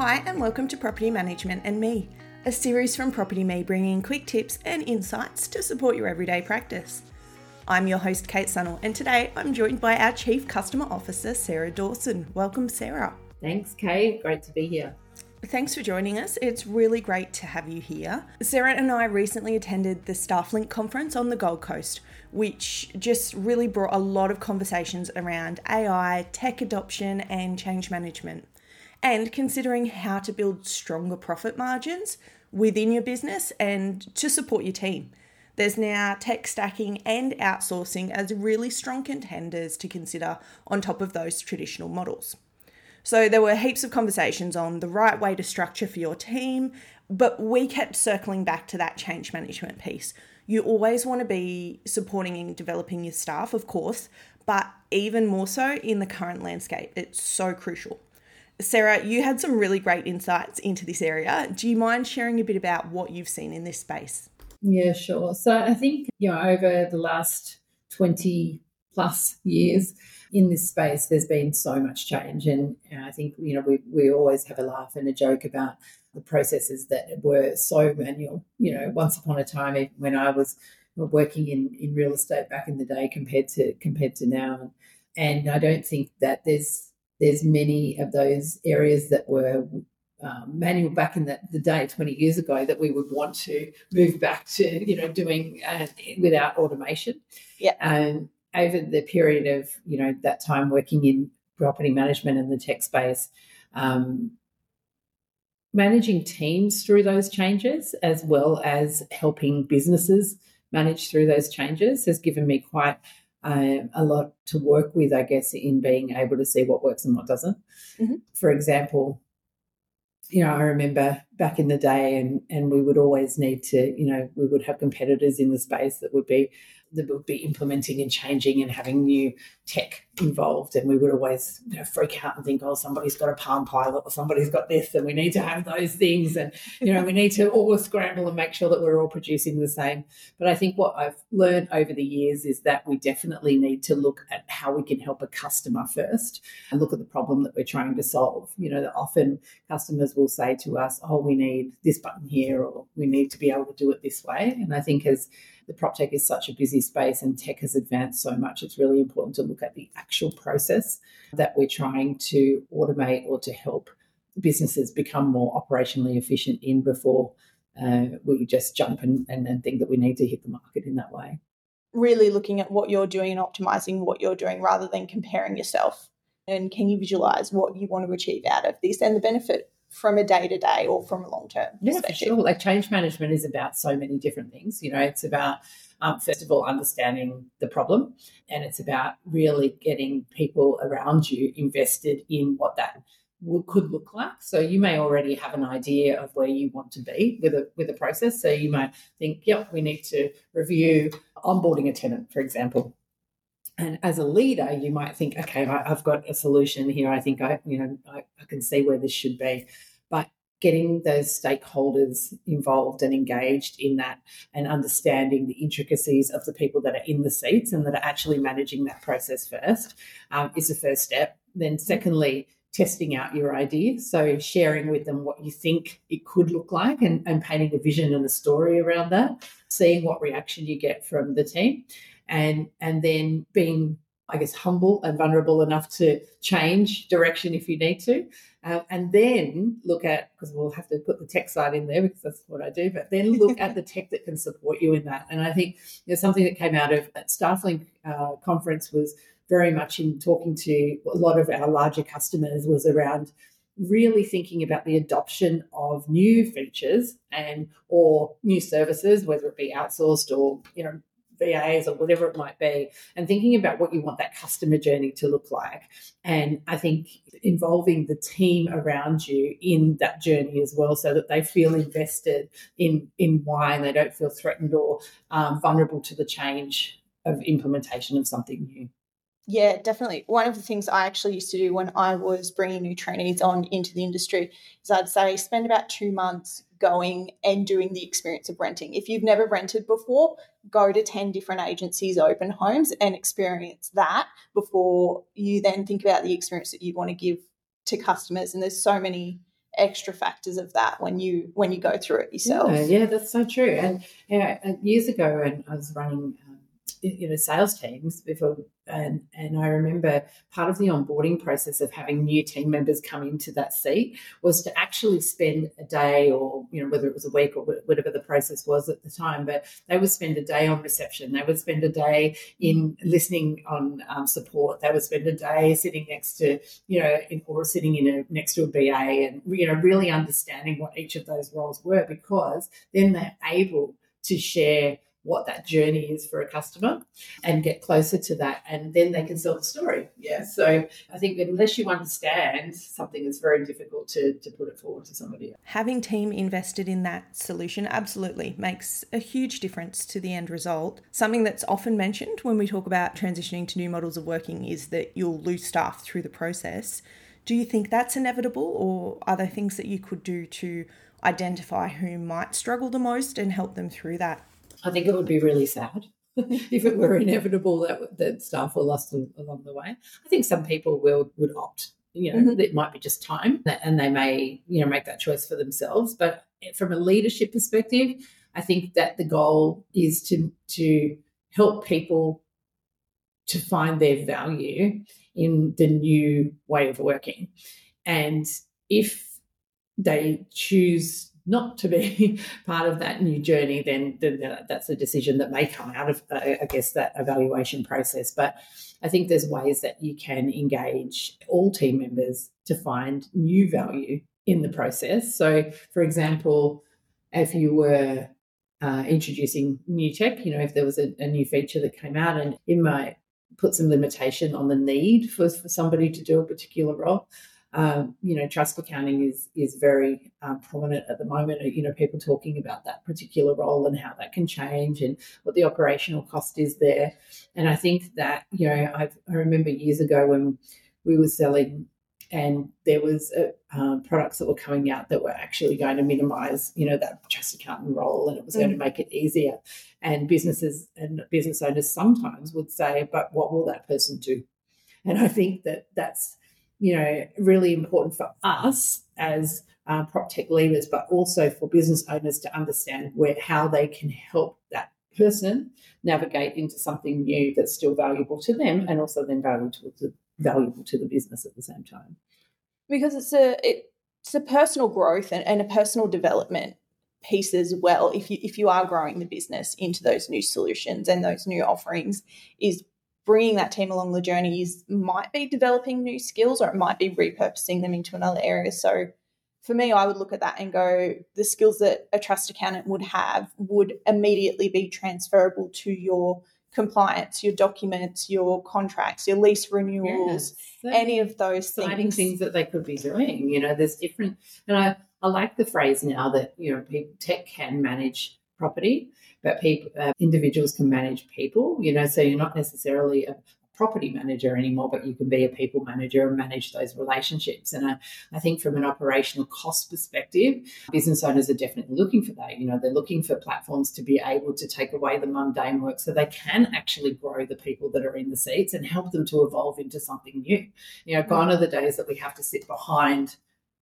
Hi, and welcome to Property Management and Me, a series from PropertyMe bringing quick tips and insights to support your everyday practice. I'm your host, Kate Sunol, and today I'm joined by our Chief Customer Officer, Sarah Dawson. Welcome, Sarah. Thanks, Kate. Great to be here. Thanks for joining us. It's really great to have you here. Sarah and I recently attended the StaffLink conference on the Gold Coast, which just really brought a lot of conversations around AI, tech adoption, and change management, and considering how to build stronger profit margins within your business and to support your team. There's now tech stacking and outsourcing as really strong contenders to consider on top of those traditional models. So there were heaps of conversations on the right way to structure for your team, but we kept circling back to that change management piece. You always want to be supporting and developing your staff, of course, but even more so in the current landscape. It's so crucial. Sarah, you had some really great insights into this area. Do you mind sharing a bit about what you've seen in this space? Yeah, sure. So I think, you know, over the last 20 plus years, in this space, there's been so much change. And I think, you know, we, we always have a laugh and a joke about the processes that were so manual. You know, once upon a time, when I was working in, in real estate back in the day compared to compared to now. And I don't think that there's there's many of those areas that were um, manual back in the, the, day 20 years ago that we would want to move back to you know doing uh, without automation. Yeah. Um, over the period of you know that time working in property management and the tech space, um, managing teams through those changes as well as helping businesses manage through those changes has given me quite uh, a lot to work with, I guess, in being able to see what works and what doesn't. Mm-hmm. For example, you know, I remember back in the day, and and we would always need to, you know, we would have competitors in the space that would be that would be implementing and changing and having new tech involved. And we would always you know, freak out and think, oh, somebody's got a Palm Pilot or somebody's got this, and we need to have those things. And, you know, we need to all scramble and make sure that we're all producing the same. But I think what I've learned over the years is that we definitely need to look at how we can help a customer first and look at the problem that we're trying to solve. You know, often customers will say to us, oh, we need this button here, or we need to be able to do it this way. And I think as the prop tech is such a busy space and tech has advanced so much, it's really important to look at the actual process that we're trying to automate or to help businesses become more operationally efficient in before uh, we just jump and, and, and think that we need to hit the market in that way. Really looking at what you're doing and optimizing what you're doing rather than comparing yourself. And can you visualize what you want to achieve out of this and the benefit from a day to day or from a long term yeah, for sure. Like change management is about so many different things. You know, it's about um, first of all understanding the problem, and it's about really getting people around you invested in what that could look like. So you may already have an idea of where you want to be with a with a process. So you might think, yep, we need to review onboarding a tenant, for example. And as a leader, you might think, okay, I, have got a solution here. I think I, you know, I, I can see where this should be. But getting those stakeholders involved and engaged in that and understanding the intricacies of the people that are in the seats and that are actually managing that process first um, is the first step. Then, secondly, testing out your idea. So, sharing with them what you think it could look like and, and painting a vision and a story around that, seeing what reaction you get from the team and and then being I guess humble and vulnerable enough to change direction if you need to, uh, and then look at because we'll have to put the tech side in there because that's what I do. But then look at the tech that can support you in that. And I think know, something that came out of that StaffLink uh, conference was very much in talking to a lot of our larger customers was around really thinking about the adoption of new features and or new services whether it be outsourced or you know VAs or whatever it might be, and thinking about what you want that customer journey to look like. And I think involving the team around you in that journey as well, so that they feel invested in in why and they don't feel threatened or um, vulnerable to the change of implementation of something new. Yeah, definitely. One of the things I actually used to do when I was bringing new trainees on into the industry is I'd say spend about two months going and doing the experience of renting. If you've never rented before, go to 10 different agencies, open homes, and experience that before you then think about the experience that you want to give to customers. And there's so many extra factors of that when you when you go through it yourself. Yeah, yeah that's so true. And yeah, years ago, and I was running you know sales teams before and and I remember part of the onboarding process of having new team members come into that seat was to actually spend a day or you know whether it was a week or whatever the process was at the time but they would spend a day on reception. They would spend a day in listening on um, support. They would spend a day sitting next to you know in, or sitting in a next to a BA and you know really understanding what each of those roles were because then they're able to share what that journey is for a customer and get closer to that and then they can sell the story. Yeah so i think unless you understand something it's very difficult to, to put it forward to somebody having team invested in that solution absolutely makes a huge difference to the end result. Something that's often mentioned when we talk about transitioning to new models of working is that you'll lose staff through the process. Do you think that's inevitable or are there things that you could do to identify who might struggle the most and help them through that I think it would be really sad if it were inevitable that that staff were lost along the way. I think some people will would opt. You know, mm-hmm. it might be just time, and they may you know make that choice for themselves. But from a leadership perspective, I think that the goal is to to help people to find their value in the new way of working, and if they choose not to be part of that new journey, then, then that's a decision that may come out of, uh, I guess, that evaluation process. But I think there's ways that you can engage all team members to find new value in the process. So, for example, if you were uh, introducing new tech, you know, if there was a, a new feature that came out and it might put some limitation on the need for, for somebody to do a particular role, um, you know, trust accounting is is very um, prominent at the moment. You know, people talking about that particular role and how that can change and what the operational cost is there. And I think that you know, I've, I remember years ago when we were selling and there was uh, um, products that were coming out that were actually going to minimize you know that trust accountant role and it was mm. going to make it easier and businesses and business owners sometimes would say but what will that person do and i think that that's you know, really important for us as uh, prop tech leaders, but also for business owners to understand where how they can help that person navigate into something new that's still valuable to them and also then valuable to, valuable to the business at the same time. Because it's a it, it's a personal growth and, and a personal development piece as well. If you if you are growing the business into those new solutions and those new offerings, is bringing that team along the journey is might be developing new skills or it might be repurposing them into another area. So for me, I would look at that and go, the skills that a trust accountant would have would immediately be transferable to your compliance, your documents, your contracts, your lease renewals, yes. any of those exciting things. things that they could be doing. You know, there's different, and I, I like the phrase now that, you know, tech can manage property but people, uh, individuals can manage people, you know, so you're not necessarily a property manager anymore, but you can be a people manager and manage those relationships. And I, I think from an operational cost perspective, business owners are definitely looking for that. You know, they're looking for platforms to be able to take away the mundane work so they can actually grow the people that are in the seats and help them to evolve into something new. You know, gone are the days that we have to sit behind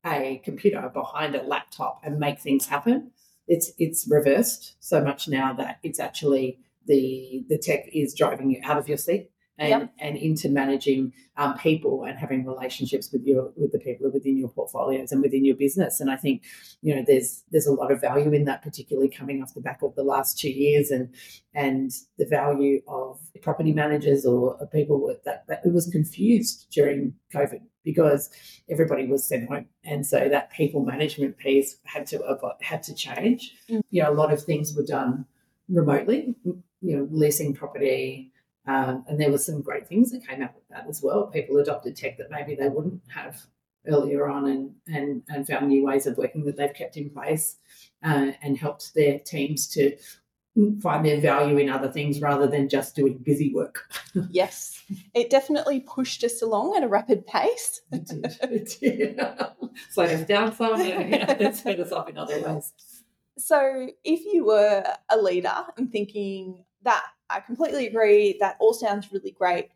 a computer, behind a laptop and make things happen it's it's reversed so much now that it's actually the the tech is driving you out of your seat and, yep. and into managing um, people and having relationships with your with the people within your portfolios and within your business. And I think you know there's there's a lot of value in that, particularly coming off the back of the last two years and and the value of property managers or people with that, that it was confused during COVID because everybody was sent home, and so that people management piece had to had to change. Mm. You know, a lot of things were done remotely. You know, leasing property um, and there were some great things that came out of that as well. People adopted tech that maybe they wouldn't have earlier on and, and, and found new ways of working that they've kept in place uh, and helped their teams to find their value in other things rather than just doing busy work. yes, it definitely pushed us along at a rapid pace. it did. It did. Slowed us down some, yeah, it sped us up in other ways. So, if you were a leader and thinking that I completely agree. That all sounds really great.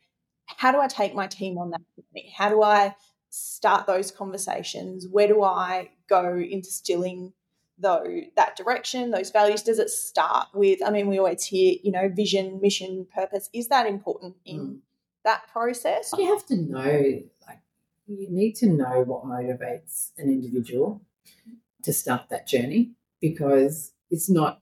How do I take my team on that journey? How do I start those conversations? Where do I go into instilling though that direction, those values? Does it start with? I mean, we always hear, you know, vision, mission, purpose. Is that important in mm. that process? You have to know, like, you need to know what motivates an individual to start that journey because it's not.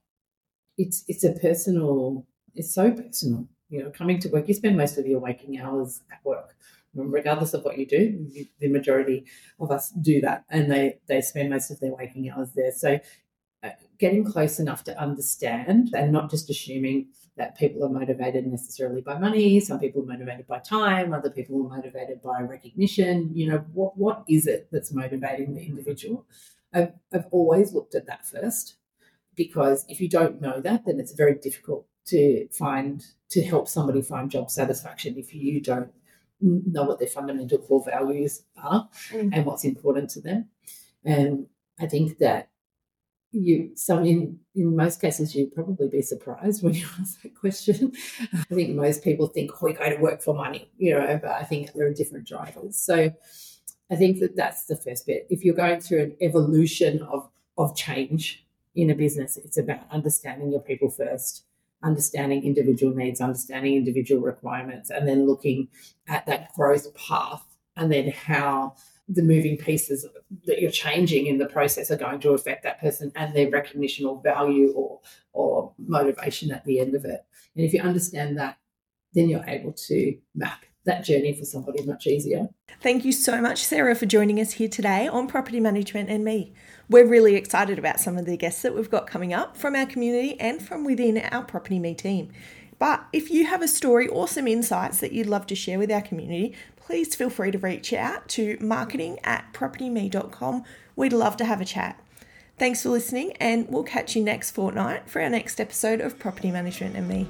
It's it's a personal. It's so personal. You know, coming to work, you spend most of your waking hours at work regardless of what you do, the majority of us do that, and they they spend most of their waking hours there. So, uh, getting close enough to understand, and not just assuming that people are motivated necessarily by money. Some people are motivated by time. Other people are motivated by recognition. You know, what what is it that's motivating the individual? I've, I've always looked at that first because if you don't know that, then it's very difficult to find to help somebody find job satisfaction if you don't know what their fundamental core values are mm. and what's important to them. And I think that you some in in most cases you'd probably be surprised when you ask that question. I think most people think oh, we go to work for money, you know, but I think there are different drivers. So I think that that's the first bit. If you're going through an evolution of of change in a business, it's about understanding your people first understanding individual needs, understanding individual requirements, and then looking at that growth path and then how the moving pieces that you're changing in the process are going to affect that person and their recognition or value or or motivation at the end of it. And if you understand that, then you're able to map that journey for somebody much easier. Thank you so much, Sarah, for joining us here today on Property Management and Me. We're really excited about some of the guests that we've got coming up from our community and from within our PropertyMe team. But if you have a story or some insights that you'd love to share with our community, please feel free to reach out to marketing at propertyme.com. We'd love to have a chat. Thanks for listening, and we'll catch you next fortnight for our next episode of Property Management and Me.